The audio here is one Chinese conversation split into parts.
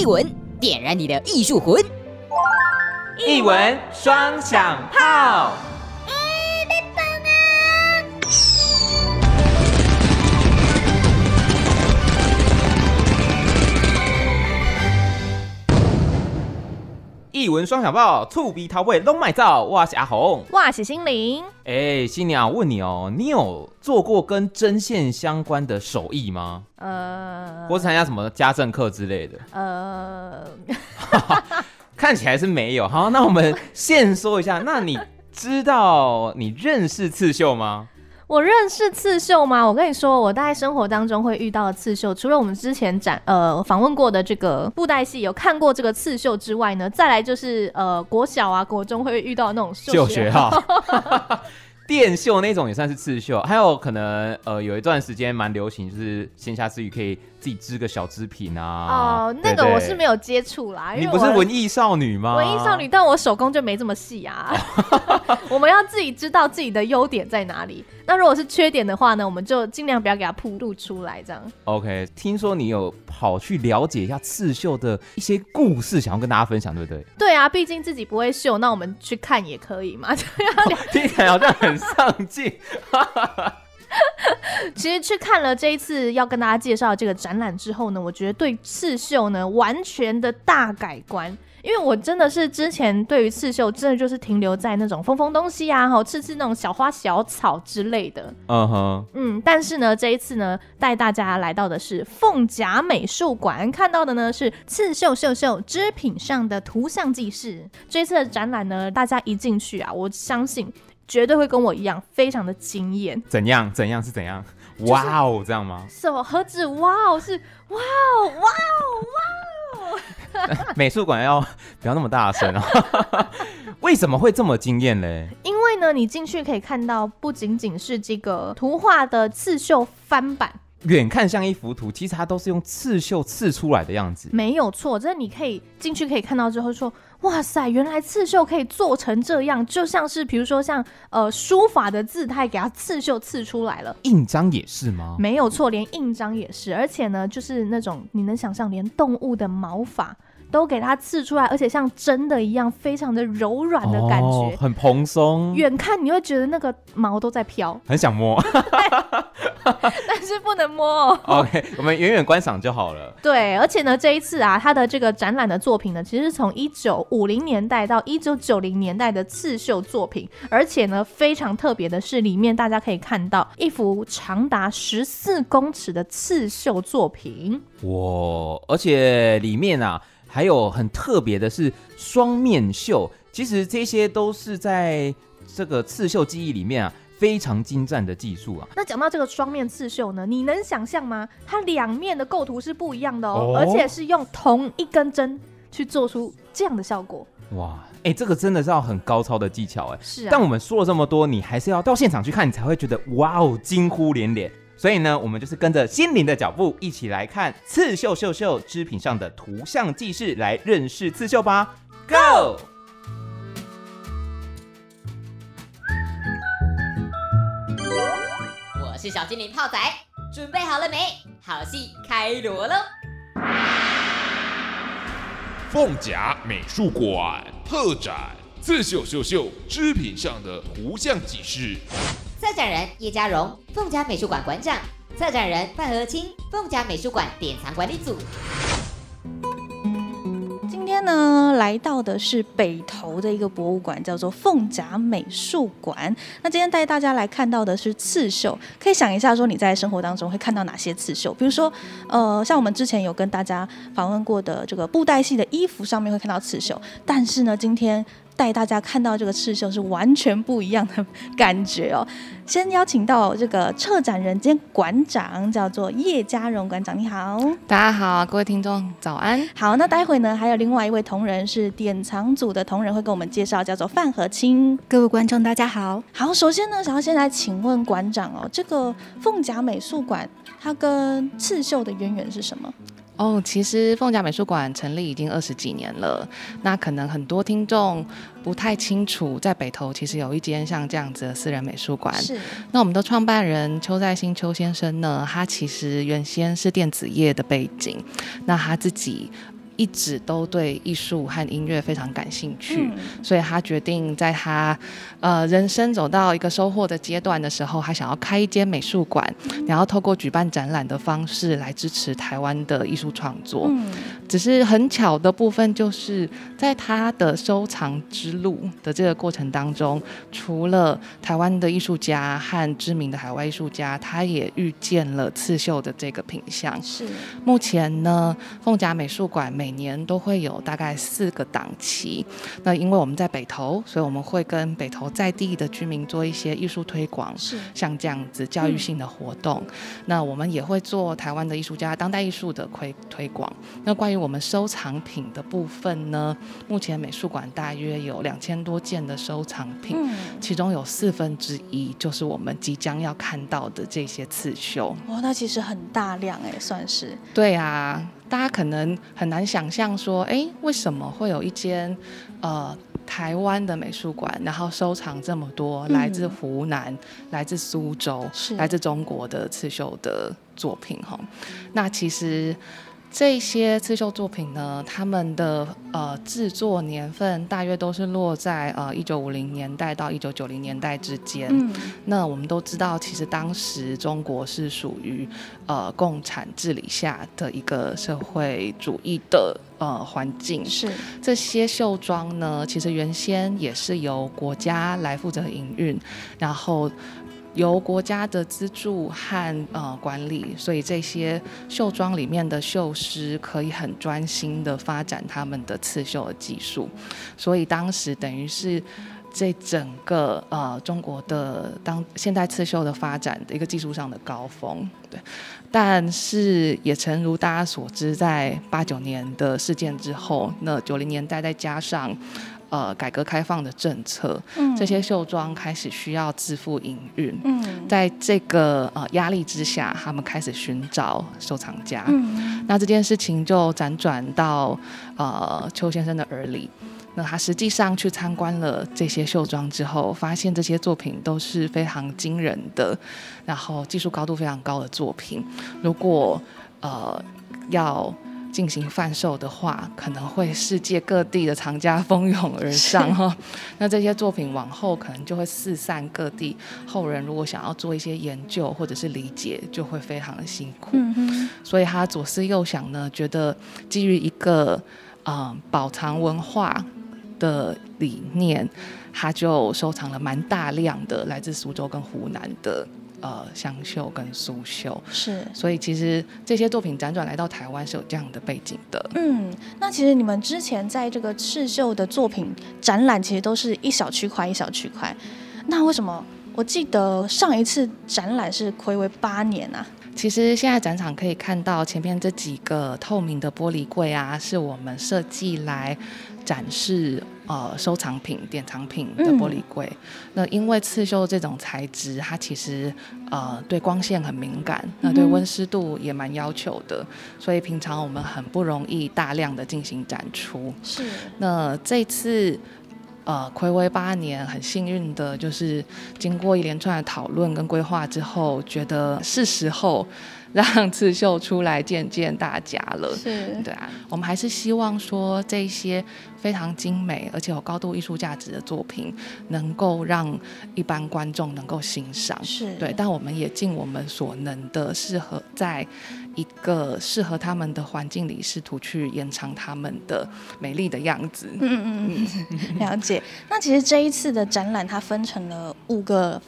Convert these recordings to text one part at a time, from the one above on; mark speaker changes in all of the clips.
Speaker 1: 一文，点燃你的艺术魂。
Speaker 2: 一文双响炮。艺文双响炮，醋鼻桃味拢买造。哇，是阿红，
Speaker 3: 哇，是心灵。
Speaker 2: 哎、欸，新娘，问你哦，你有做过跟针线相关的手艺吗？呃，或是参加什么家政课之类的？呃，看起来是没有。好，那我们先说一下，那你知道你认识刺绣吗？
Speaker 3: 我认识刺绣吗？我跟你说，我大概生活当中会遇到的刺绣，除了我们之前展呃访问过的这个布袋戏有看过这个刺绣之外呢，再来就是呃国小啊国中会遇到那种绣学号。
Speaker 2: 电绣那种也算是刺绣，还有可能呃有一段时间蛮流行，就是闲暇之余可以自己织个小织品啊。
Speaker 3: 哦，那个我是没有接触啦。
Speaker 2: 你不是文艺少女吗？
Speaker 3: 文艺少女，但我手工就没这么细啊。我们要自己知道自己的优点在哪里。那如果是缺点的话呢，我们就尽量不要给它铺露出来，这样。
Speaker 2: OK，听说你有跑去了解一下刺绣的一些故事，想要跟大家分享，对不对？
Speaker 3: 对啊，毕竟自己不会秀，那我们去看也可以嘛。这样
Speaker 2: 听起来好像很上进。
Speaker 3: 其实去看了这一次要跟大家介绍的这个展览之后呢，我觉得对刺绣呢完全的大改观。因为我真的是之前对于刺绣，真的就是停留在那种缝缝东西啊，哈刺刺那种小花小草之类的。嗯哼，嗯，但是呢，这一次呢，带大家来到的是凤甲美术馆，看到的呢是刺绣绣绣织品上的图像记事。这一次的展览呢，大家一进去啊，我相信绝对会跟我一样，非常的惊艳。
Speaker 2: 怎样？怎样是怎样？哇哦，这样吗？
Speaker 3: 什么，何止哇哦，是哇哦，哇哦，哇哦。
Speaker 2: 美术馆要 不要那么大声啊？为什么会这么惊艳嘞？
Speaker 3: 因为呢，你进去可以看到，不仅仅是这个图画的刺绣翻版，
Speaker 2: 远看像一幅图，其实它都是用刺绣刺出来的样子。
Speaker 3: 没有错，这你可以进去可以看到之后说，哇塞，原来刺绣可以做成这样，就像是比如说像呃书法的字态，给它刺绣刺出来了。
Speaker 2: 印章也是吗？
Speaker 3: 没有错，连印章也是，而且呢，就是那种你能想象，连动物的毛发。都给它刺出来，而且像真的一样，非常的柔软的感觉，哦、
Speaker 2: 很蓬松。
Speaker 3: 远看你会觉得那个毛都在飘，
Speaker 2: 很想摸，
Speaker 3: 但是不能摸。
Speaker 2: OK，我们远远观赏就好了。
Speaker 3: 对，而且呢，这一次啊，他的这个展览的作品呢，其实是从一九五零年代到一九九零年代的刺绣作品，而且呢，非常特别的是，里面大家可以看到一幅长达十四公尺的刺绣作品。
Speaker 2: 哇，而且里面啊。还有很特别的是双面绣，其实这些都是在这个刺绣技艺里面啊非常精湛的技术啊。
Speaker 3: 那讲到这个双面刺绣呢，你能想象吗？它两面的构图是不一样的哦，哦，而且是用同一根针去做出这样的效果。
Speaker 2: 哇，哎，这个真的是要很高超的技巧哎。
Speaker 3: 是啊。
Speaker 2: 但我们说了这么多，你还是要到现场去看，你才会觉得哇哦，惊呼连连。所以呢，我们就是跟着心灵的脚步，一起来看刺绣绣绣织品上的图像记事，来认识刺绣吧。Go！
Speaker 1: 是小精灵泡仔，准备好了没？好戏开锣喽！
Speaker 4: 凤甲美术馆特展刺绣绣绣织品上的图像记事。
Speaker 1: 策展人叶家荣，凤甲美术馆馆长；策展人范和清，凤甲美术馆典藏管理
Speaker 3: 组。呢，来到的是北投的一个博物馆，叫做凤甲美术馆。那今天带大家来看到的是刺绣，可以想一下，说你在生活当中会看到哪些刺绣？比如说，呃，像我们之前有跟大家访问过的这个布袋戏的衣服上面会看到刺绣，但是呢，今天。带大家看到这个刺绣是完全不一样的感觉哦。先邀请到这个策展人兼馆长，叫做叶嘉荣馆长，你好。
Speaker 5: 大家好，各位听众早安。
Speaker 3: 好，那待会呢，还有另外一位同仁是典藏组的同仁会跟我们介绍，叫做范和清。
Speaker 5: 各位观众大家好。
Speaker 3: 好，首先呢，想要先来请问馆长哦，这个凤甲美术馆它跟刺绣的渊源是什么？
Speaker 5: 哦，其实凤甲美术馆成立已经二十几年了。那可能很多听众不太清楚，在北投其实有一间像这样子的私人美术馆。
Speaker 3: 是。
Speaker 5: 那我们的创办人邱在兴邱先生呢，他其实原先是电子业的背景，那他自己。一直都对艺术和音乐非常感兴趣，所以他决定在他呃人生走到一个收获的阶段的时候，他想要开一间美术馆，然后透过举办展览的方式来支持台湾的艺术创作。只是很巧的部分，就是在他的收藏之路的这个过程当中，除了台湾的艺术家和知名的海外艺术家，他也遇见了刺绣的这个品相。
Speaker 3: 是
Speaker 5: 目前呢，凤甲美术馆每年都会有大概四个档期。那因为我们在北投，所以我们会跟北投在地的居民做一些艺术推广，
Speaker 3: 是
Speaker 5: 像这样子教育性的活动。嗯、那我们也会做台湾的艺术家当代艺术的推推广。那关于我们收藏品的部分呢，目前美术馆大约有两千多件的收藏品，嗯、其中有四分之一就是我们即将要看到的这些刺绣。
Speaker 3: 哇，那其实很大量哎，算是。
Speaker 5: 对啊。大家可能很难想象说，哎，为什么会有一间呃台湾的美术馆，然后收藏这么多来自湖南、嗯、来自苏州、
Speaker 3: 是
Speaker 5: 来自中国的刺绣的作品？哈，那其实。这些刺绣作品呢，他们的呃制作年份大约都是落在呃一九五零年代到一九九零年代之间。嗯。那我们都知道，其实当时中国是属于呃共产治理下的一个社会主义的呃环境。
Speaker 3: 是。
Speaker 5: 这些绣庄呢，其实原先也是由国家来负责营运，然后。由国家的资助和呃管理，所以这些绣庄里面的绣师可以很专心的发展他们的刺绣的技术，所以当时等于是这整个呃中国的当现代刺绣的发展的一个技术上的高峰，对。但是也诚如大家所知，在八九年的事件之后，那九零年代再加上。呃，改革开放的政策，嗯、这些绣庄开始需要自负营运。嗯，在这个呃压力之下，他们开始寻找收藏家。嗯，那这件事情就辗转到呃邱先生的耳里。那他实际上去参观了这些绣庄之后，发现这些作品都是非常惊人的，然后技术高度非常高的作品。如果呃要进行贩售的话，可能会世界各地的藏家蜂拥而上哈。那这些作品往后可能就会四散各地，后人如果想要做一些研究或者是理解，就会非常的辛苦。所以他左思右想呢，觉得基于一个嗯、呃、保藏文化的理念，他就收藏了蛮大量的来自苏州跟湖南的。呃，湘绣跟苏绣
Speaker 3: 是，
Speaker 5: 所以其实这些作品辗转来到台湾是有这样的背景的。
Speaker 3: 嗯，那其实你们之前在这个刺绣的作品展览，其实都是一小区块一小区块。那为什么我记得上一次展览是暌违八年啊？
Speaker 5: 其实现在展场可以看到前面这几个透明的玻璃柜啊，是我们设计来展示。呃，收藏品、典藏品的玻璃柜，嗯、那因为刺绣这种材质，它其实呃对光线很敏感，那对温湿度也蛮要求的，所以平常我们很不容易大量的进行展出。
Speaker 3: 是。那
Speaker 5: 这次呃暌违八年，很幸运的就是经过一连串的讨论跟规划之后，觉得是时候。让刺绣出来见见大家了，
Speaker 3: 是，
Speaker 5: 对啊，我们还是希望说这些非常精美而且有高度艺术价值的作品，能够让一般观众能够欣赏，
Speaker 3: 是
Speaker 5: 对，但我们也尽我们所能的，适合在一个适合他们的环境里，试图去延长他们的美丽的样子。嗯
Speaker 3: 嗯嗯，了解。那其实这一次的展览，它分成了五个。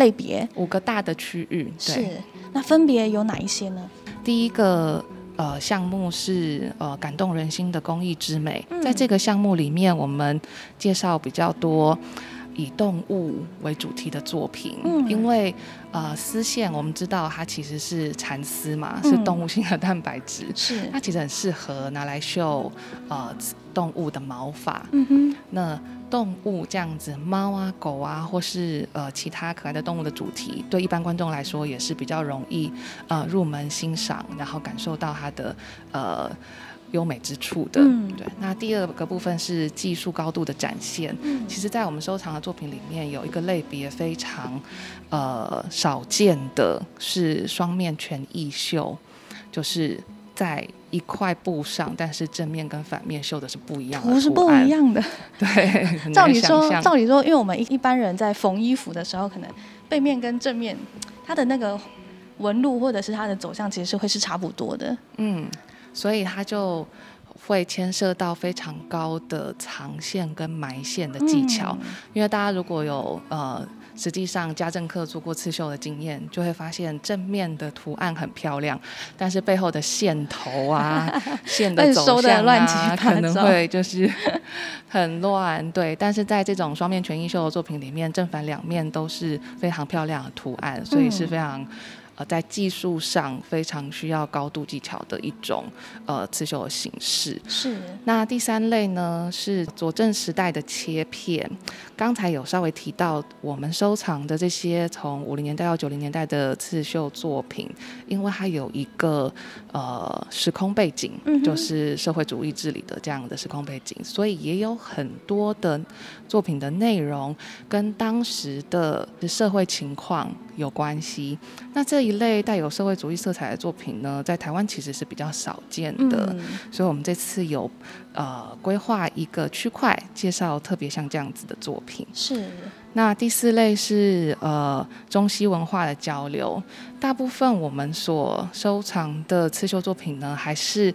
Speaker 3: 类别。
Speaker 5: 五个大的区域，对，
Speaker 3: 是，那分别有哪一些呢？
Speaker 5: 第一个呃项目是呃感动人心的公益之美，嗯、在这个项目里面，我们介绍比较多以动物为主题的作品，嗯、因为呃丝线我们知道它其实是蚕丝嘛，嗯、是动物性的蛋白质，
Speaker 3: 是。
Speaker 5: 它其实很适合拿来绣呃动物的毛发，
Speaker 3: 嗯哼，
Speaker 5: 那。动物这样子，猫啊、狗啊，或是呃其他可爱的动物的主题，对一般观众来说也是比较容易呃入门欣赏，然后感受到它的呃优美之处的。嗯、对，那第二个部分是技术高度的展现。嗯、其实，在我们收藏的作品里面，有一个类别非常呃少见的是双面全异秀，就是。在一块布上，但是正面跟反面绣的是不一样的，
Speaker 3: 图是不一样的。
Speaker 5: 对，
Speaker 3: 照理说，照理说，因为我们一一般人在缝衣服的时候，可能背面跟正面它的那个纹路或者是它的走向，其实是会是差不多的。
Speaker 5: 嗯，所以它就会牵涉到非常高的藏线跟埋线的技巧。嗯、因为大家如果有呃。实际上，家政课做过刺绣的经验，就会发现正面的图案很漂亮，但是背后的线头啊、线的走向啊，可能会就是很乱。对，但是在这种双面全衣绣的作品里面，正反两面都是非常漂亮的图案，所以是非常。在技术上非常需要高度技巧的一种呃刺绣的形式。
Speaker 3: 是。
Speaker 5: 那第三类呢是佐证时代的切片。刚才有稍微提到，我们收藏的这些从五零年代到九零年代的刺绣作品，因为它有一个呃时空背景，就是社会主义治理的这样的时空背景，所以也有很多的作品的内容跟当时的社会情况有关系。那这一一类带有社会主义色彩的作品呢，在台湾其实是比较少见的，嗯、所以我们这次有呃规划一个区块介绍特别像这样子的作品。
Speaker 3: 是。
Speaker 5: 那第四类是呃中西文化的交流，大部分我们所收藏的刺绣作品呢，还是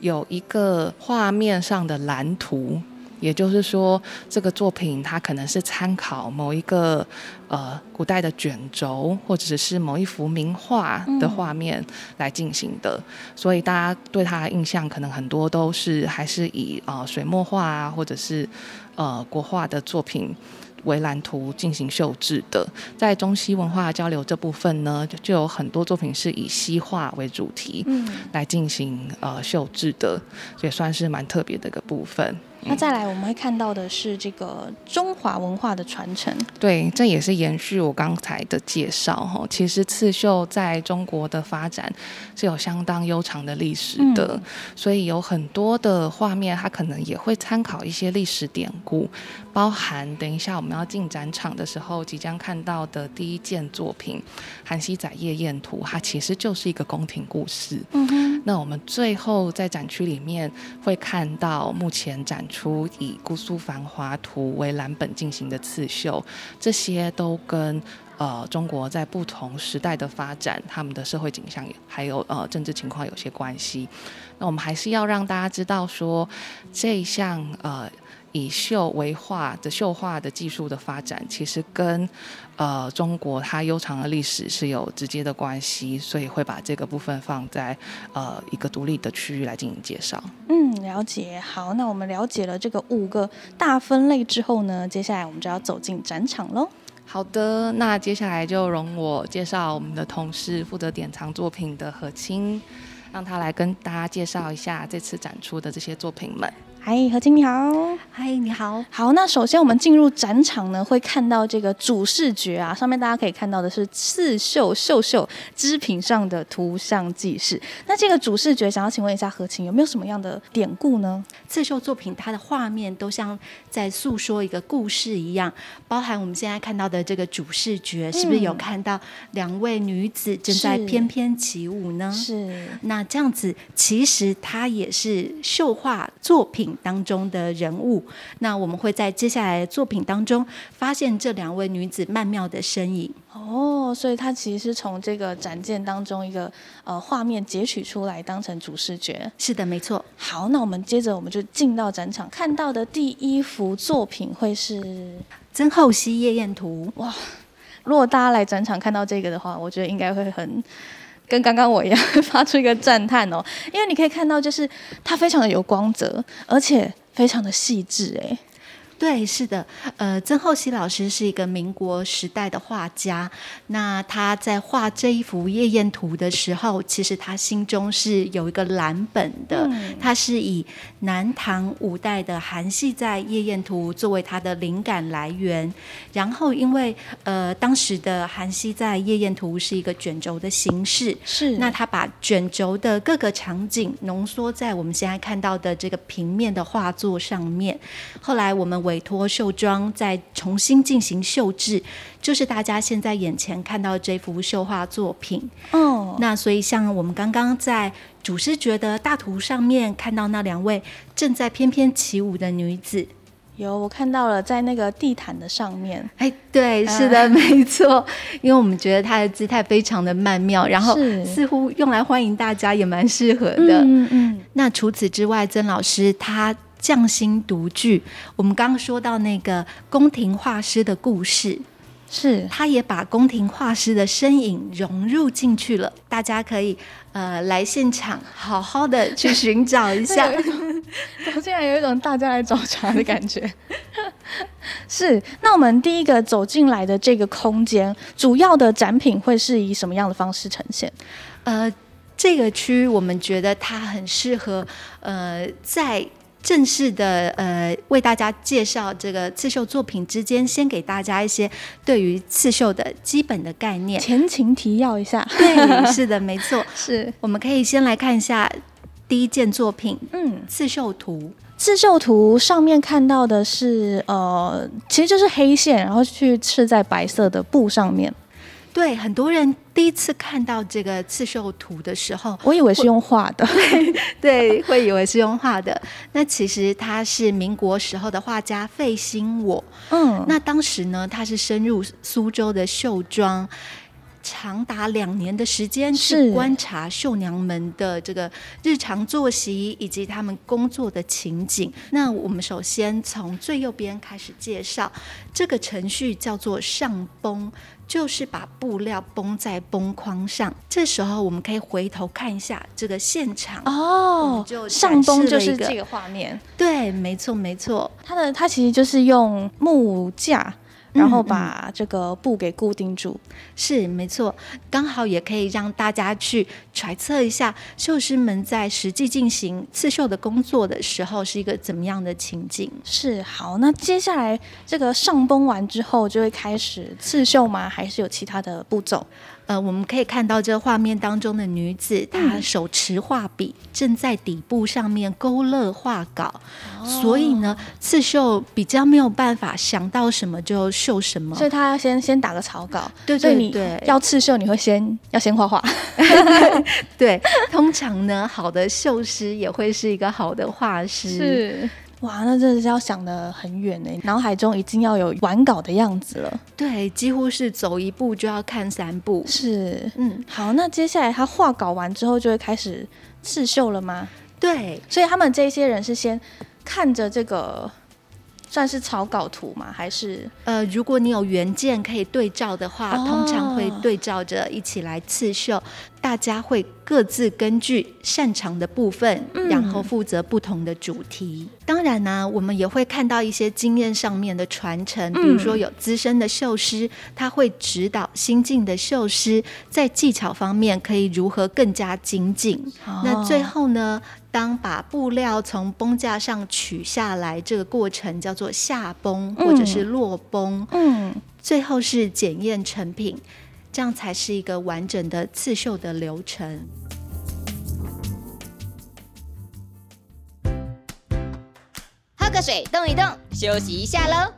Speaker 5: 有一个画面上的蓝图。也就是说，这个作品它可能是参考某一个呃古代的卷轴，或者是某一幅名画的画面来进行的，嗯、所以大家对它的印象可能很多都是还是以呃水墨画啊，或者是呃国画的作品为蓝图进行绣制的。在中西文化交流这部分呢，就就有很多作品是以西画为主题，嗯，来进行呃绣制的，也算是蛮特别的一个部分。
Speaker 3: 那再来，我们会看到的是这个中华文化的传承。
Speaker 5: 对，这也是延续我刚才的介绍哈。其实刺绣在中国的发展是有相当悠长的历史的，嗯、所以有很多的画面，它可能也会参考一些历史典故，包含等一下我们要进展场的时候即将看到的第一件作品《韩熙载夜宴图》，它其实就是一个宫廷故事。嗯哼。那我们最后在展区里面会看到目前展出以《姑苏繁华图》为蓝本进行的刺绣，这些都跟呃中国在不同时代的发展、他们的社会景象还有呃政治情况有些关系。那我们还是要让大家知道说，这一项呃。以绣为画的绣画的技术的发展，其实跟呃中国它悠长的历史是有直接的关系，所以会把这个部分放在呃一个独立的区域来进行介绍。
Speaker 3: 嗯，了解。好，那我们了解了这个五个大分类之后呢，接下来我们就要走进展场喽。
Speaker 5: 好的，那接下来就容我介绍我们的同事负责典藏作品的何清，让他来跟大家介绍一下这次展出的这些作品们。
Speaker 3: 嗨，何清你好。
Speaker 1: 嗨，你好。
Speaker 3: 好，那首先我们进入展场呢，会看到这个主视觉啊，上面大家可以看到的是刺绣绣绣织品上的图像记事。那这个主视觉，想要请问一下何晴，有没有什么样的典故呢？
Speaker 1: 刺绣作品它的画面都像在诉说一个故事一样，包含我们现在看到的这个主视觉，是不是有看到两位女子正在翩翩起舞呢？
Speaker 3: 是。
Speaker 1: 那这样子，其实它也是绣画作品当中的人物，那我们会在接下来的作品当中发现这两位女子曼妙的身影。
Speaker 3: 哦，所以它其实是从这个展件当中一个呃画面截取出来当成主视觉。
Speaker 1: 是的，没错。
Speaker 3: 好，那我们接着我们就进到展场，看到的第一幅作品会是
Speaker 1: 曾后溪夜宴图。
Speaker 3: 哇，如果大家来展场看到这个的话，我觉得应该会很。跟刚刚我一样发出一个赞叹哦，因为你可以看到，就是它非常的有光泽，而且非常的细致哎。
Speaker 1: 对，是的，呃，曾厚熙老师是一个民国时代的画家。那他在画这一幅夜宴图的时候，其实他心中是有一个蓝本的。嗯、他是以南唐五代的韩系在夜宴图作为他的灵感来源。然后，因为呃，当时的韩熙在夜宴图是一个卷轴的形式，
Speaker 3: 是
Speaker 1: 那他把卷轴的各个场景浓缩在我们现在看到的这个平面的画作上面。后来我们。委托绣庄再重新进行绣制，就是大家现在眼前看到这幅绣画作品。哦，那所以像我们刚刚在主视觉的大图上面看到那两位正在翩翩起舞的女子。
Speaker 3: 有，我看到了，在那个地毯的上面。
Speaker 1: 哎，对，是的，没错。因为我们觉得她的姿态非常的曼妙，然后似乎用来欢迎大家也蛮适合的。嗯嗯。那除此之外，曾老师他匠心独具。我们刚刚说到那个宫廷画师的故事。是，他也把宫廷画师的身影融入进去了。大家可以呃来现场好好的去寻找一下。
Speaker 3: 我现在有一种大家来找茬的感觉。是，那我们第一个走进来的这个空间，主要的展品会是以什么样的方式呈现？
Speaker 1: 呃，这个区我们觉得它很适合呃在。正式的呃，为大家介绍这个刺绣作品之间，先给大家一些对于刺绣的基本的概念，
Speaker 3: 前情提要一下。
Speaker 1: 对，是的，没错，
Speaker 3: 是。
Speaker 1: 我们可以先来看一下第一件作品，嗯，刺绣图。
Speaker 3: 刺绣图上面看到的是呃，其实就是黑线，然后去刺在白色的布上面。
Speaker 1: 对，很多人第一次看到这个刺绣图的时候，
Speaker 3: 我以为是用画的，
Speaker 1: 对，会以为是用画的。那其实他是民国时候的画家费心我，嗯，那当时呢，他是深入苏州的绣庄。长达两年的时间去观察绣娘们的这个日常作息以及他们工作的情景。那我们首先从最右边开始介绍，这个程序叫做上绷，就是把布料绷在绷框上。这时候我们可以回头看一下这个现场
Speaker 3: 哦，就上绷就是这个画面。
Speaker 1: 对，没错没错，
Speaker 3: 它的它其实就是用木架。然后把这个布给固定住，
Speaker 1: 嗯嗯、是没错，刚好也可以让大家去揣测一下，绣师们在实际进行刺绣的工作的时候是一个怎么样的情景。
Speaker 3: 是好，那接下来这个上绷完之后，就会开始刺绣吗？还是有其他的步骤？
Speaker 1: 呃，我们可以看到这画面当中的女子，她手持画笔，正在底部上面勾勒画稿。哦、所以呢，刺绣比较没有办法想到什么就绣什么，
Speaker 3: 所以她要先先打个草稿。
Speaker 1: 对对对，
Speaker 3: 要刺绣你会先要先画画。
Speaker 1: 对，通常呢，好的绣师也会是一个好的画师。
Speaker 3: 是。哇，那真的是要想得很远呢，脑海中已经要有完稿的样子了。
Speaker 1: 对，几乎是走一步就要看三步。
Speaker 3: 是，嗯，好，那接下来他画稿完之后就会开始刺绣了吗？
Speaker 1: 对，
Speaker 3: 所以他们这些人是先看着这个。算是草稿图吗？还是
Speaker 1: 呃，如果你有原件可以对照的话，哦、通常会对照着一起来刺绣。大家会各自根据擅长的部分，嗯、然后负责不同的主题。当然呢、啊，我们也会看到一些经验上面的传承，比如说有资深的绣师，他会指导新进的绣师在技巧方面可以如何更加精进。哦、那最后呢？当把布料从绷架上取下来，这个过程叫做下绷或者是落绷。嗯，最后是检验成品，这样才是一个完整的刺绣的流程。
Speaker 6: 喝个水，动一动，休息一下喽。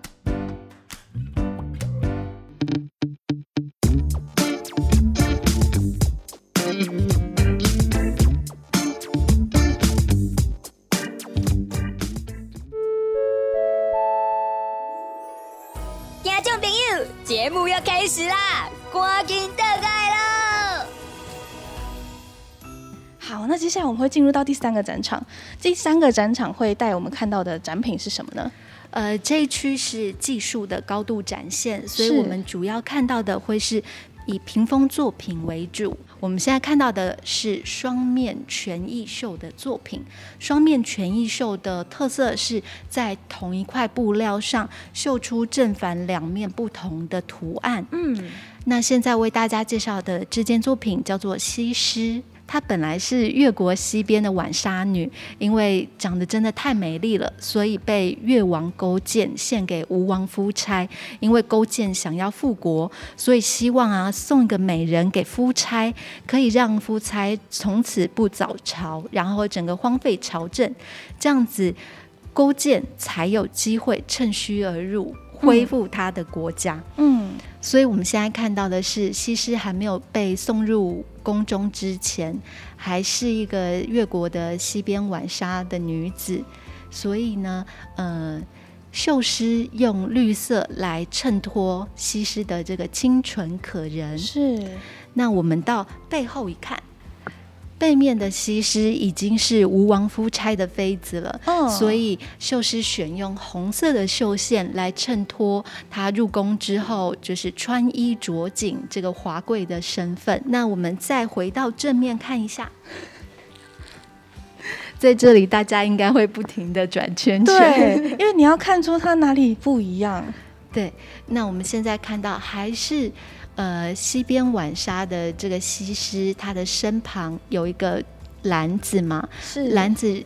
Speaker 6: 节目要开始啦，赶紧倒来喽！
Speaker 3: 好，那接下来我们会进入到第三个展场。第三个展场会带我们看到的展品是什么呢？
Speaker 1: 呃，这一区是技术的高度展现，所以我们主要看到的会是以屏风作品为主。我们现在看到的是双面全意绣的作品。双面全意绣的特色是在同一块布料上绣出正反两面不同的图案。嗯，那现在为大家介绍的这件作品叫做西施。她本来是越国西边的浣纱女，因为长得真的太美丽了，所以被越王勾践献给吴王夫差。因为勾践想要复国，所以希望啊送一个美人给夫差，可以让夫差从此不早朝，然后整个荒废朝政，这样子勾践才有机会趁虚而入。恢复他的国家。
Speaker 3: 嗯，
Speaker 1: 所以我们现在看到的是，西施还没有被送入宫中之前，还是一个越国的西边浣纱的女子。所以呢，呃，绣师用绿色来衬托西施的这个清纯可人。
Speaker 3: 是。
Speaker 1: 那我们到背后一看。背面的西施已经是吴王夫差的妃子了，哦、所以绣师选用红色的绣线来衬托她入宫之后就是穿衣着锦这个华贵的身份。那我们再回到正面看一下，在这里大家应该会不停的转圈圈，
Speaker 3: 对，因为你要看出它哪里不一样。
Speaker 1: 对，那我们现在看到还是。呃，西边晚纱的这个西施，她的身旁有一个篮子嘛，
Speaker 3: 是
Speaker 1: 篮子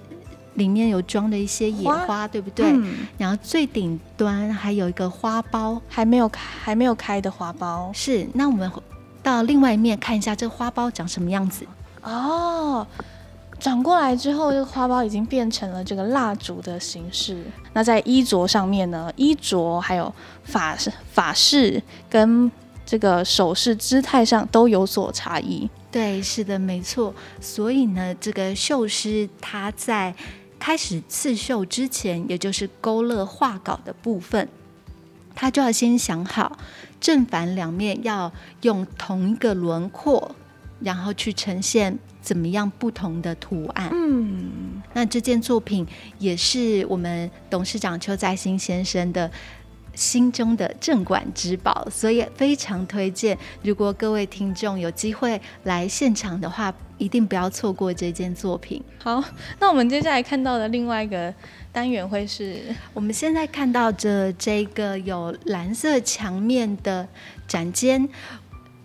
Speaker 1: 里面有装的一些野花，
Speaker 3: 花
Speaker 1: 对不对？嗯、然后最顶端还有一个花苞，
Speaker 3: 还没有开，还没有开的花苞。
Speaker 1: 是，那我们到另外一面看一下这个花苞长什么样子。
Speaker 3: 哦，转过来之后，这个花苞已经变成了这个蜡烛的形式。那在衣着上面呢，衣着还有法式、法式跟。这个手势姿态上都有所差异。
Speaker 1: 对，是的，没错。所以呢，这个绣师他在开始刺绣之前，也就是勾勒画稿的部分，他就要先想好正反两面要用同一个轮廓，然后去呈现怎么样不同的图案。
Speaker 3: 嗯，
Speaker 1: 那这件作品也是我们董事长邱在兴先生的。心中的镇馆之宝，所以非常推荐。如果各位听众有机会来现场的话，一定不要错过这件作品。
Speaker 3: 好，那我们接下来看到的另外一个单元会是
Speaker 1: 我们现在看到的这个有蓝色墙面的展间，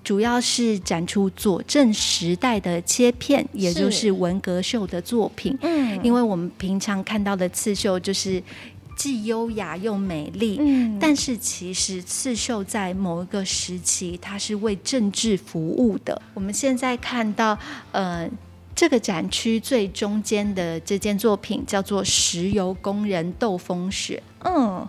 Speaker 1: 主要是展出佐证时代的切片，也就是文革秀的作品。
Speaker 3: 嗯，
Speaker 1: 因为我们平常看到的刺绣就是。既优雅又美丽，
Speaker 3: 嗯，
Speaker 1: 但是其实刺绣在某一个时期，它是为政治服务的。我们现在看到，呃，这个展区最中间的这件作品叫做《石油工人斗风雪》，
Speaker 3: 嗯。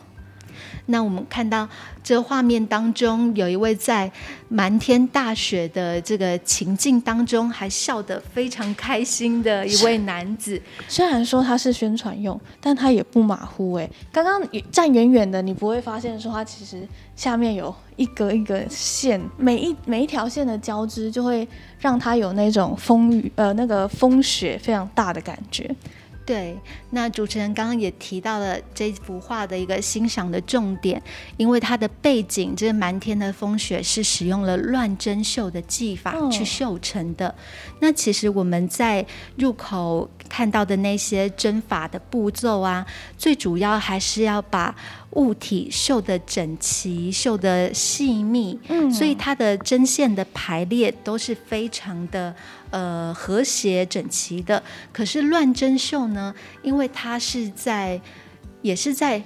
Speaker 1: 那我们看到这画面当中，有一位在满天大雪的这个情境当中，还笑得非常开心的一位男子。
Speaker 3: 虽然说他是宣传用，但他也不马虎哎。刚刚站远远的，你不会发现说他其实下面有一格一格线，每一每一条线的交织，就会让他有那种风雨呃那个风雪非常大的感觉。
Speaker 1: 对，那主持人刚刚也提到了这幅画的一个欣赏的重点，因为它的背景，这个满天的风雪是使用了乱针绣的技法去绣成的。哦、那其实我们在入口看到的那些针法的步骤啊，最主要还是要把物体绣的整齐、绣的细密，
Speaker 3: 嗯，
Speaker 1: 所以它的针线的排列都是非常的呃和谐整齐的。可是乱针绣呢，因为它是在也是在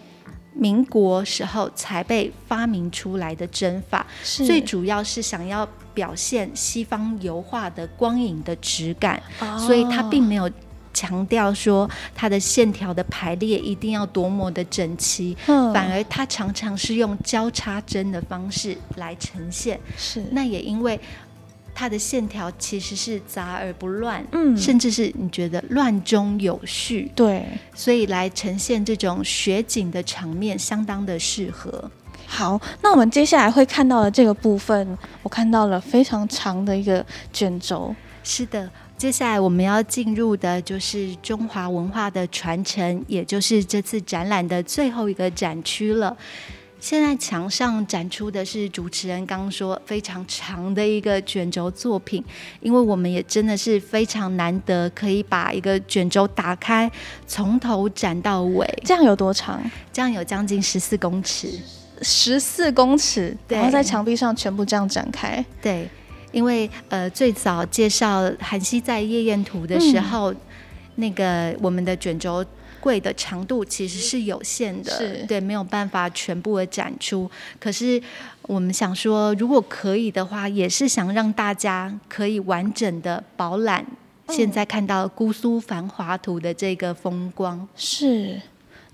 Speaker 1: 民国时候才被发明出来的针法，
Speaker 3: 是
Speaker 1: 最主要是想要表现西方油画的光影的质感，
Speaker 3: 哦，
Speaker 1: 所以它并没有。强调说它的线条的排列一定要多么的整齐，
Speaker 3: 嗯，
Speaker 1: 反而它常常是用交叉针的方式来呈现。
Speaker 3: 是，
Speaker 1: 那也因为它的线条其实是杂而不乱，
Speaker 3: 嗯，
Speaker 1: 甚至是你觉得乱中有序，
Speaker 3: 对，
Speaker 1: 所以来呈现这种雪景的场面相当的适合。
Speaker 3: 好，那我们接下来会看到的这个部分，我看到了非常长的一个卷轴。
Speaker 1: 是的。接下来我们要进入的就是中华文化的传承，也就是这次展览的最后一个展区了。现在墙上展出的是主持人刚刚说非常长的一个卷轴作品，因为我们也真的是非常难得可以把一个卷轴打开，从头展到尾。
Speaker 3: 这样有多长？
Speaker 1: 这样有将近十四公尺，
Speaker 3: 十四公尺，
Speaker 1: 对，
Speaker 3: 然后在墙壁上全部这样展开，
Speaker 1: 对。因为呃，最早介绍韩熙载夜宴图的时候，嗯，那个我们的卷轴柜的长度其实是有限的，
Speaker 3: 是
Speaker 1: 对，没有办法全部的展出。可是我们想说，如果可以的话，也是想让大家可以完整的饱览现在看到姑苏繁华图的这个风光。
Speaker 3: 是。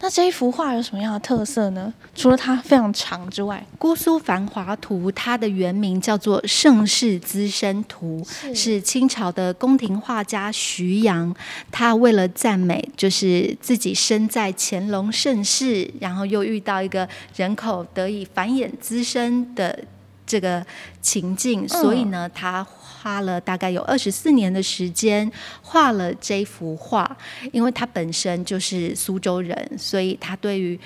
Speaker 7: 那这一幅画有什么样的特色呢？除了它非常长之外，《
Speaker 1: 姑苏繁华图》它的原名叫做《盛世资生图》，是，是清朝的宫廷画家徐阳，他为了赞美就是自己身在乾隆盛世，然后又遇到一个人口得以繁衍滋生的这个情境，所以呢，他。花了大概有二十四年的时间画了这幅画，因为他本身就是苏州人，所以他对于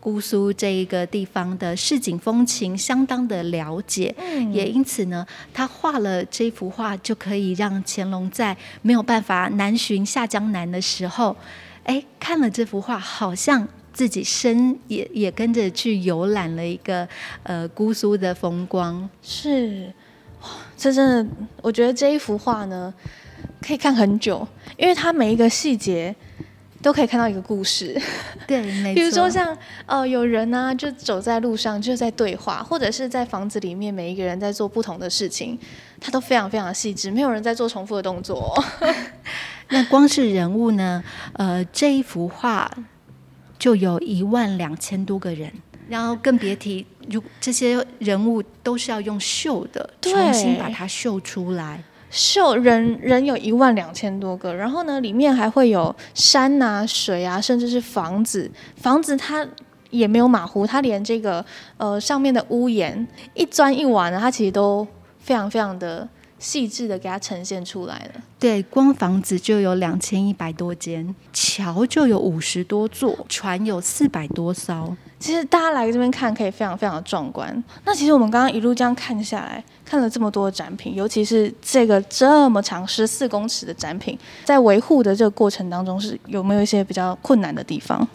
Speaker 1: 姑苏这一个地方的市井风情相当的了解，嗯，也因此呢，他画了这幅画就可以让乾隆在没有办法南巡下江南的时候，哎，看了这幅画，好像自己身也也跟着去游览了一个呃姑苏的风光，
Speaker 7: 是。这真的，我觉得这一幅画呢，可以看很久，因为它每一个细节都可以看到一个故事。
Speaker 1: 对，没错。
Speaker 7: 比如说像呃，有人呢、啊、就走在路上就在对话，或者是在房子里面，每一个人在做不同的事情，它都非常非常细致，没有人在做重复的动作。
Speaker 1: 那光是人物呢，呃，这一幅画就有一万两千多个人。然后更别提，如这些人物都是要用绣的，重新把它绣出来。
Speaker 7: 绣人人有一万两千多个，然后呢，里面还会有山啊、水啊，甚至是房子。房子它也没有马虎，它连这个呃上面的屋檐一砖一瓦呢，它其实都非常非常的。细致的给它呈现出来了。
Speaker 1: 对，光房子就有两千一百多间，桥就有五十多座，船有四百多艘。
Speaker 7: 其实大家来这边看，可以非常非常的壮观。那其实我们刚刚一路这样看下来，看了这么多的展品，尤其是这个这么长十四公尺的展品，在维护的这个过程当中，是有没有一些比较困难的地方？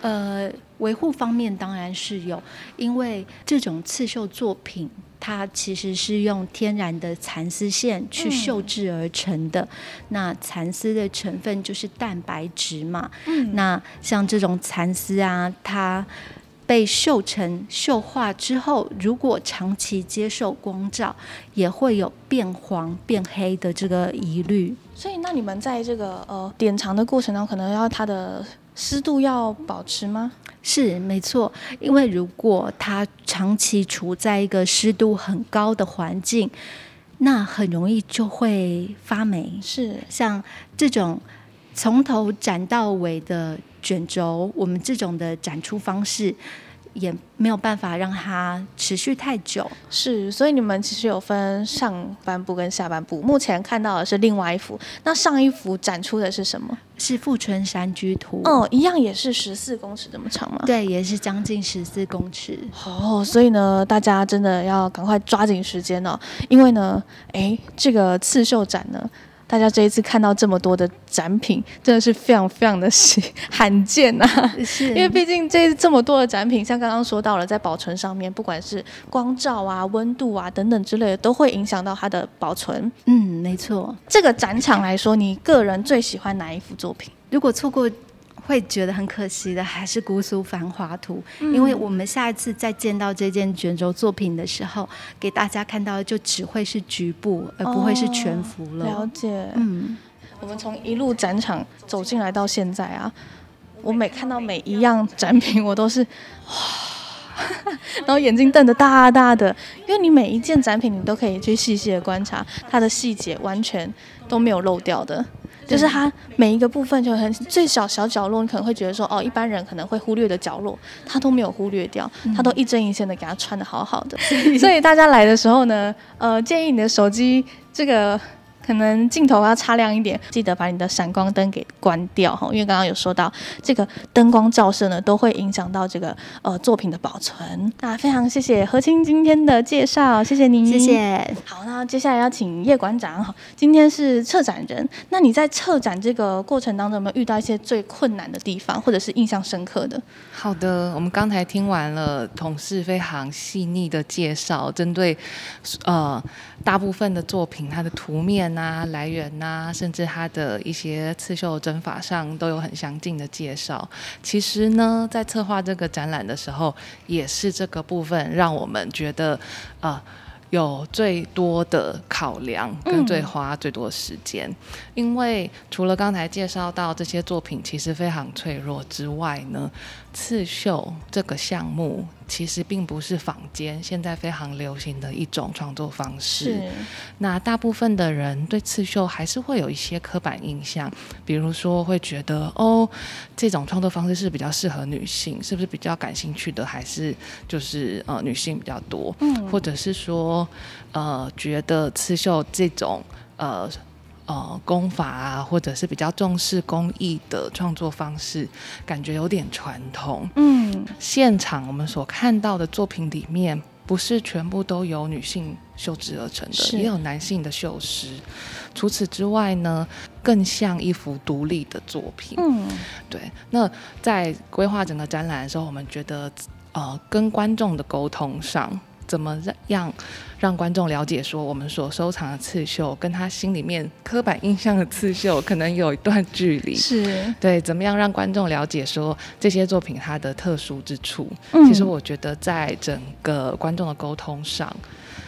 Speaker 1: 呃，维护方面当然是有，因为这种刺绣作品。它其实是用天然的蚕丝线去绣制而成的，嗯、那蚕丝的成分就是蛋白质嘛。嗯、那像这种蚕丝啊，它被绣成绣化之后，如果长期接受光照，也会有变黄变黑的这个疑虑。
Speaker 7: 所以，那你们在这个呃典藏的过程中，可能要它的湿度要保持吗？
Speaker 1: 是没错，因为如果它长期处在一个湿度很高的环境，那很容易就会发霉。
Speaker 7: 是
Speaker 1: 像这种从头展到尾的卷轴，我们这种的展出方式。也没有办法让它持续太久，
Speaker 7: 是，所以你们其实有分上半部跟下半部。目前看到的是另外一幅，那上一幅展出的是什么？
Speaker 1: 是《富春山居图》。
Speaker 7: 哦，一样也是十四公尺这么长吗？
Speaker 1: 对，也是将近十四公尺。
Speaker 7: 哦，所以呢，大家真的要赶快抓紧时间哦，因为呢，哎，这个刺绣展呢。大家这一次看到这么多的展品，真的是非常非常的罕见呐、啊！是，因为毕竟这这么多的展品，像刚刚说到了，在保存上面，不管是光照啊、温度啊等等之类的，都会影响到它的保存。
Speaker 1: 嗯，没错。
Speaker 7: 这个展场来说，你个人最喜欢哪一幅作品？
Speaker 1: 如果错过。会觉得很可惜的，还是《姑苏繁华图》，嗯，因为我们下一次再见到这件卷轴作品的时候，给大家看到的就只会是局部，而不会是全幅了。
Speaker 7: 哦，了解，嗯，我们从一路展场走进来到现在啊，我每看到每一样展品，我都是哇，然后眼睛瞪得大大的，因为你每一件展品，你都可以去细细的观察它的细节，完全都没有漏掉的。就是它每一个部分就很最小小角落，你可能会觉得说哦，一般人可能会忽略的角落，它都没有忽略掉，它都一针一线的给它穿的好好的。所以大家来的时候呢，呃，建议你的手机这个。可能镜头要擦亮一点，记得把你的闪光灯给关掉哈，因为刚刚有说到这个灯光照射呢，都会影响到这个呃作品的保存。那非常谢谢何清今天的介绍，谢谢您，
Speaker 1: 谢谢。
Speaker 7: 好，那接下来要请叶馆长，今天是策展人，那你在策展这个过程当中有没有遇到一些最困难的地方，或者是印象深刻的？
Speaker 5: 好的，我们刚才听完了同事非常细腻的介绍，针对呃大部分的作品，它的图面啊、来源啊，甚至它的一些刺绣针法上都有很详尽的介绍。其实呢，在策划这个展览的时候，也是这个部分让我们觉得，呃，有最多的考量跟最花最多时间，因为除了刚才介绍到这些作品其实非常脆弱之外呢，刺绣这个项目其实并不是坊间现在非常流行的一种创作方式。是那大部分的人对刺绣还是会有一些刻板印象，比如说会觉得哦，这种创作方式是比较适合女性，是不是比较感兴趣的还是就是呃女性比较多？嗯，或者是说呃觉得刺绣这种呃。呃，工法啊，或者是比较重视工艺的创作方式，感觉有点传统。嗯，现场我们所看到的作品里面，不是全部都由女性绣制而成的，也有男性的绣师。除此之外呢，更像一幅独立的作品。嗯，对。那在规划整个展览的时候，我们觉得，呃，跟观众的沟通上。怎么样让观众了解说，我们所收藏的刺绣跟他心里面刻板印象的刺绣可能有一段距离？是对，怎么样让观众了解说这些作品它的特殊之处？嗯、其实我觉得在整个观众的沟通上，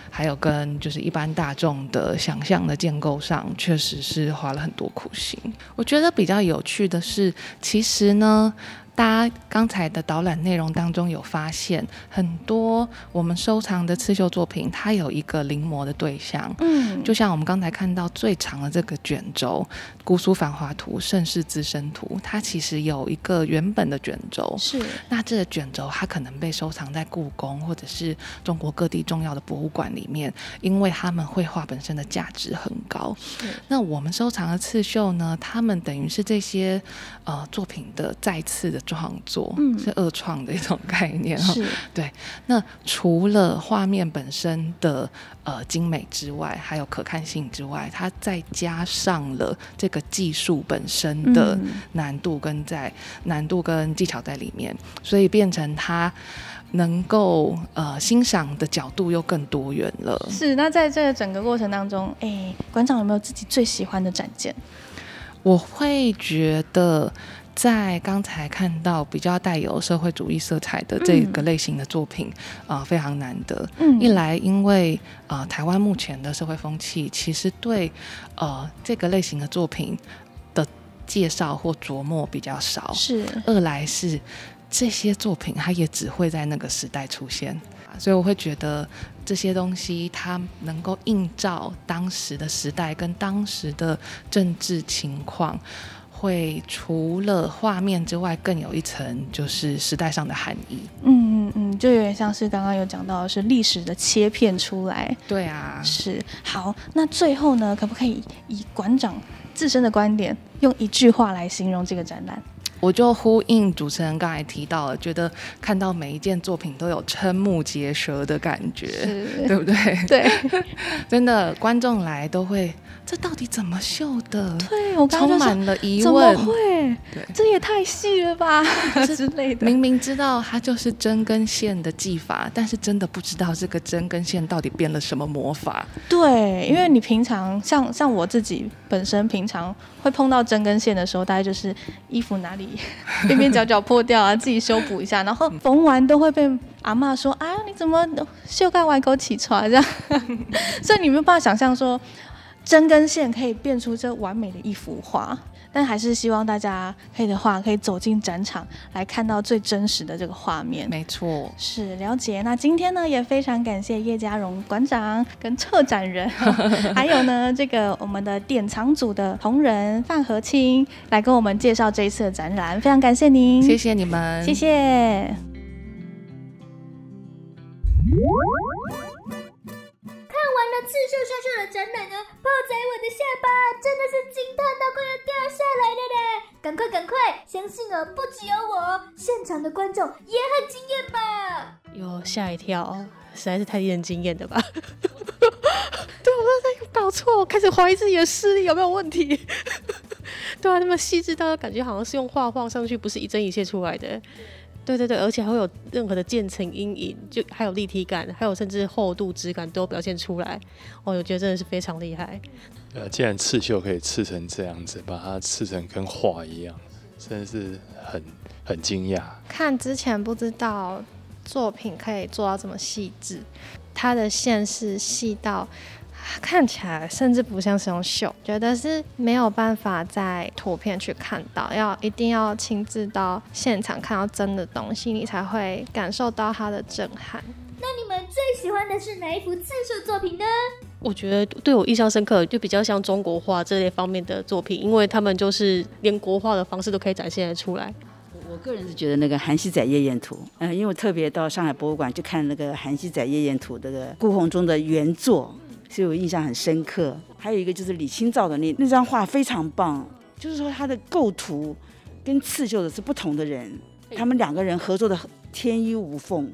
Speaker 5: 还有跟就是一般大众的想象的建构上，确实是花了很多苦心。我觉得比较有趣的是，其实呢。大家刚才的导览内容当中有发现，很多我们收藏的刺绣作品，它有一个临摹的对象。嗯，就像我们刚才看到最长的这个卷轴《姑苏繁华图·盛世资生图》，它其实有一个原本的卷轴。是，那这个卷轴它可能被收藏在故宫或者是中国各地重要的博物馆里面，因为他们绘画本身的价值很高。是，那我们收藏的刺绣呢，他们等于是这些呃作品的再次的。创作是二创的一种概念哈，是对。那除了画面本身的呃精美之外，还有可看性之外，它再加上了这个技术本身的难度跟在、嗯、难度跟技巧在里面，所以变成它能够呃欣赏的角度又更多元了。
Speaker 7: 是。那在这个整个过程当中，哎、欸，馆长有没有自己最喜欢的展件？
Speaker 5: 我会觉得。在刚才看到比较带有社会主义色彩的这个类型的作品啊、嗯呃，非常难得。嗯，一来因为啊、呃，台湾目前的社会风气其实对呃这个类型的作品的介绍或琢磨比较少。是。二来是这些作品它也只会在那个时代出现，所以我会觉得这些东西它能够映照当时的时代跟当时的政治情况。会除了画面之外，更有一层就是时代上的含义。
Speaker 7: 嗯嗯嗯，就有点像是刚刚有讲到的是历史的切片出来。
Speaker 5: 对啊，
Speaker 7: 是。好，那最后呢，可不可以以馆长自身的观点，用一句话来形容这个展览？
Speaker 5: 我就呼应主持人刚才提到了，觉得看到每一件作品都有瞠目结舌的感觉，是对不对？
Speaker 7: 对，
Speaker 5: 真的，观众来都会，这到底怎么绣的？
Speaker 7: 对，我刚刚
Speaker 5: 充满了疑问。
Speaker 7: 怎么会？对，这也太细了吧 之类的。
Speaker 5: 明明知道它就是针跟线的技法，但是真的不知道这个针跟线到底变了什么魔法。
Speaker 7: 对，因为你平常像像我自己本身平常会碰到针跟线的时候，大概就是衣服哪里。边边角角破掉啊，自己修补一下，然后缝完都会被阿嬷说：“啊，你怎么绣盖歪勾起床这样？”所以你没有办法想象说针跟线可以变出这完美的一幅画。但还是希望大家可以的话，可以走进展场来看到最真实的这个画面。
Speaker 5: 没错，
Speaker 7: 是了解。那今天呢，也非常感谢叶嘉荣馆长跟策展人，还有呢这个我们的典藏组的同仁范和清来跟我们介绍这一次的展览。非常感谢您，
Speaker 5: 谢谢你
Speaker 7: 们，
Speaker 8: 谢谢。刺绣校校的展览呢，炮仔我的下巴真的是惊叹到快要掉下来了嘞！赶快赶快，相信哦，不只有我，现场的观众也很惊艳吧？
Speaker 9: 哟，吓一跳，实在是太令人惊艳的吧？对，我刚才搞错，我开始怀疑自己的视力有没有问题。对啊，那么细致到感觉好像是用画画上去，不是一针一线出来的。对对对，而且还会有任何的渐层阴影，就还有立体感，还有甚至厚度质感都表现出来。哦，我觉得真的是非常厉害。
Speaker 10: 呃，既然刺绣可以刺成这样子，把它刺成跟画一样，真的是很很惊讶。
Speaker 11: 看之前不知道作品可以做到这么细致，它的线是细到看起来甚至不像是用绣，觉得是没有办法在图片去看到，要一定要亲自到现场看到真的东西，你才会感受到它的震撼。
Speaker 8: 那你们最喜欢的是哪一幅刺绣作品呢？
Speaker 11: 我觉得对我印象深刻，就比较像中国画这类方面的作品，因为他们就是连国画的方式都可以展现得出来。
Speaker 12: 我个人是觉得那个《韩熙载夜宴图》，嗯，因为我特别到上海博物馆去看那个《韩熙载夜宴图》这个顾闳中的原作，所以我印象很深刻。还有一个就是李清照的那那张画非常棒，就是说它的构图跟刺绣的是不同的人，他们两个人合作的天衣无缝。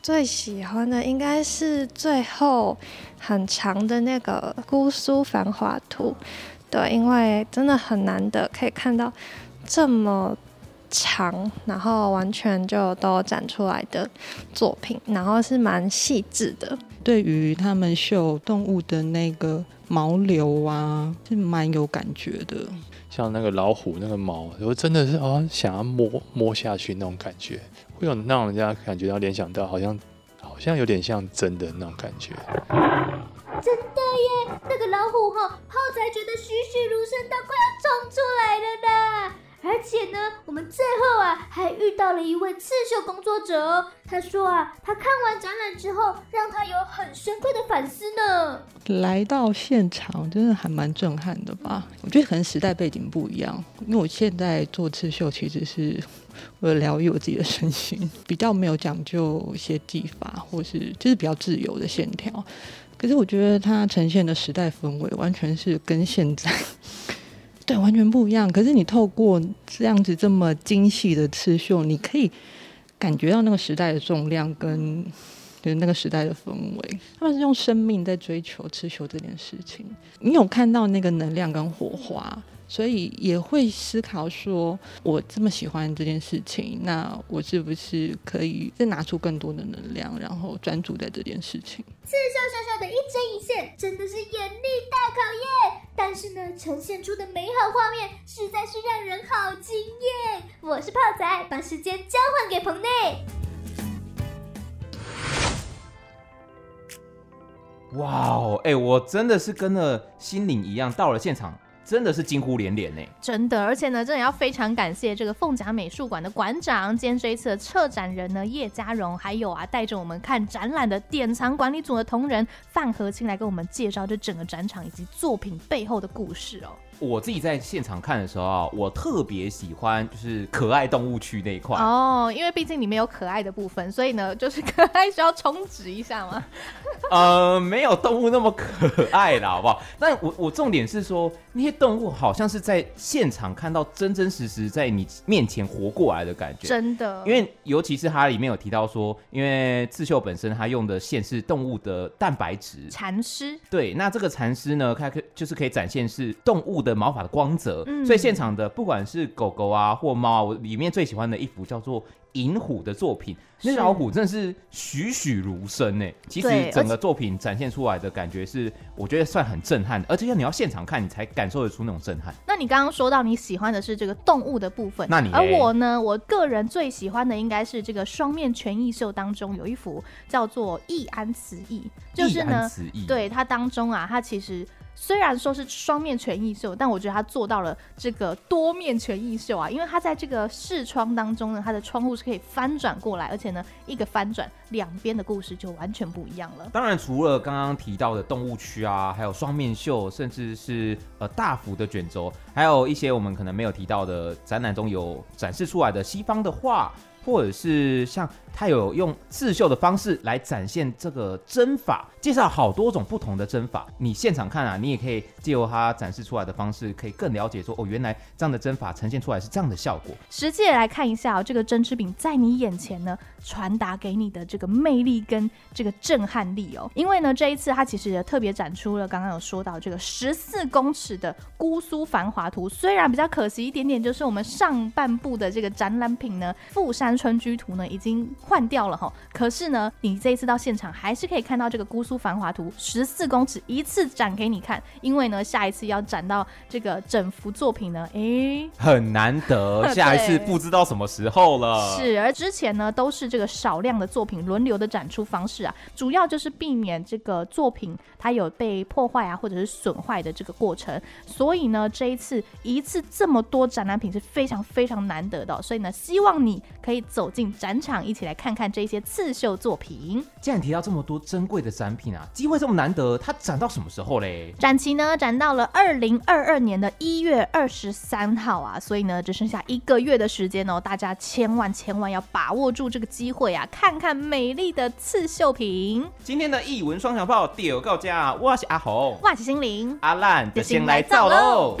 Speaker 11: 最喜欢的应该是最后很长的那个《姑苏繁华图》，对，因为真的很难得可以看到这么长，然后完全就都展出来的作品，然后是蛮细致的。
Speaker 13: 对于他们绣动物的那个毛流啊，是蛮有感觉的。
Speaker 10: 像那个老虎那个毛，我真的是哦，想要摸摸下去那种感觉。会有让人家感觉到联想到，好像好像有点像真的那种感觉。
Speaker 8: 真的耶，那个老虎哈，浩仔觉得栩栩如生到快要冲出来了呢。而且呢，我们最后啊还遇到了一位刺绣工作者哦。他说啊，他看完展览之后，让他有很深刻的反思呢。
Speaker 13: 来到现场，真的还蛮震撼的吧？我觉得可能时代背景不一样，因为我现在做刺绣，其实是为了疗愈我自己的身心，比较没有讲究一些技法，或是就是比较自由的线条。可是我觉得它呈现的时代氛围，完全是跟现在。对，完全不一样。可是你透过这样子这么精细的刺绣，你可以感觉到那个时代的重量跟就是那个时代的氛围。他们是用生命在追求刺绣这件事情。你有看到那个能量跟火花，所以也会思考说：我这么喜欢这件事情，那我是不是可以再拿出更多的能量，然后专注在这件事情？
Speaker 8: 刺绣小小的一针一线，真的是眼力大考验。但是呢，呈现出的美好画面实在是让人好惊艳。我是泡仔，把时间交换给棚内。
Speaker 2: 哇哦，哎，我真的是跟了心灵一样，到了现场。真的是惊呼连连呢！
Speaker 3: 真的，而且呢，真的要非常感谢这个凤甲美术馆的馆长兼这一次的策展人呢叶家荣，还有啊带着我们看展览的典藏管理组的同仁范和清来跟我们介绍这整个展场以及作品背后的故事哦。
Speaker 2: 我自己在现场看的时候啊，我特别喜欢就是可爱动物区那一块
Speaker 3: 哦，因为毕竟里面有可爱的部分，所以呢，就是可爱需要充值一下吗？
Speaker 2: 呃，没有动物那么可爱啦，好不好？但我我重点是说，那些动物好像是在现场看到真真实实在你面前活过来的感觉，
Speaker 3: 真的。
Speaker 2: 因为尤其是它里面有提到说，因为刺绣本身它用的线是动物的蛋白质
Speaker 3: 蚕丝，对，
Speaker 2: 那这个蚕丝呢，它可就是可以展现是动物的毛发的光泽，嗯，所以现场的不管是狗狗啊或猫啊，我里面最喜欢的一幅叫做银虎的作品，那老虎真的是栩栩如生呢。其实整个作品展现出来的感觉是，我觉得算很震撼的，而且你要现场看，你才感受得出那种震撼。
Speaker 3: 那你刚刚说到你喜欢的是这个动物的部分，
Speaker 2: 那你
Speaker 3: 而我呢，我个人最喜欢的应该是这个双面全意绣当中有一幅叫做易安词意，就是呢，对它当中啊，它其实。虽然说是双面全异绣，但我觉得他做到了这个多面全异绣啊，因为他在这个视窗当中呢，它的窗户是可以翻转过来，而且呢，一个翻转，两边的故事就完全不一样了。
Speaker 2: 当然，除了刚刚提到的动物区啊，还有双面绣，甚至是呃大幅的卷轴，还有一些我们可能没有提到的展览中有展示出来的西方的画。或者是像他有用刺绣的方式来展现这个针法，介绍好多种不同的针法。你现场看啊，你也可以借由他展示出来的方式，可以更了解说哦，原来这样的针法呈现出来是这样的效果。
Speaker 3: 实际来看一下哦，这个针织饼在你眼前呢，传达给你的这个魅力跟这个震撼力哦。因为呢，这一次他其实也特别展出了刚刚有说到这个十四公尺的姑苏繁华图，虽然比较可惜一点点，就是我们上半部的这个展览品呢，富山。单春居图呢已经换掉了哈，可是呢，你这一次到现场还是可以看到这个姑苏繁华图十四公尺一次展给你看，因为呢，下一次要展到这个整幅作品呢，哎、欸，
Speaker 2: 很难得，下一次不知道什么时候了。
Speaker 3: 是，而之前呢都是这个少量的作品轮流的展出方式啊，主要就是避免这个作品它有被破坏啊或者是损坏的这个过程，所以呢，这一次一次这么多展览品是非常非常难得的，所以呢，希望你可以走进展场，一起来看看这些刺绣作品。
Speaker 2: 既然提到这么多珍贵的展品啊，机会这么难得，它展到什么时候嘞？
Speaker 3: 展期呢，展到了二零二二年的一月二十三号啊，所以呢，只剩下一个月的时间哦，大家千万千万要把握住这个机会啊，看看美丽的刺绣品。
Speaker 2: 今天的艺文双响炮屌告家，我是阿红，
Speaker 3: 我是心灵，
Speaker 2: 阿烂就先来造喽。